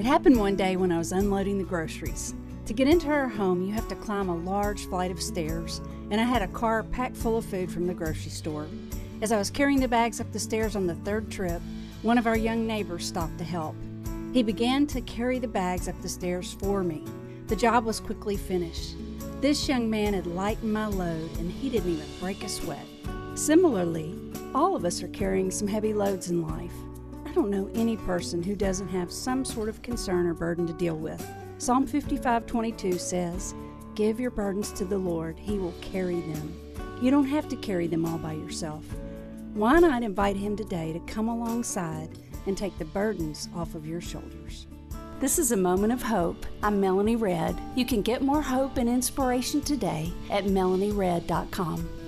It happened one day when I was unloading the groceries. To get into our home, you have to climb a large flight of stairs, and I had a car packed full of food from the grocery store. As I was carrying the bags up the stairs on the third trip, one of our young neighbors stopped to help. He began to carry the bags up the stairs for me. The job was quickly finished. This young man had lightened my load, and he didn't even break a sweat. Similarly, all of us are carrying some heavy loads in life. I don't know any person who doesn't have some sort of concern or burden to deal with. Psalm 55:22 says, "Give your burdens to the Lord; he will carry them." You don't have to carry them all by yourself. Why not invite him today to come alongside and take the burdens off of your shoulders? This is a moment of hope. I'm Melanie Redd. You can get more hope and inspiration today at melanieredd.com.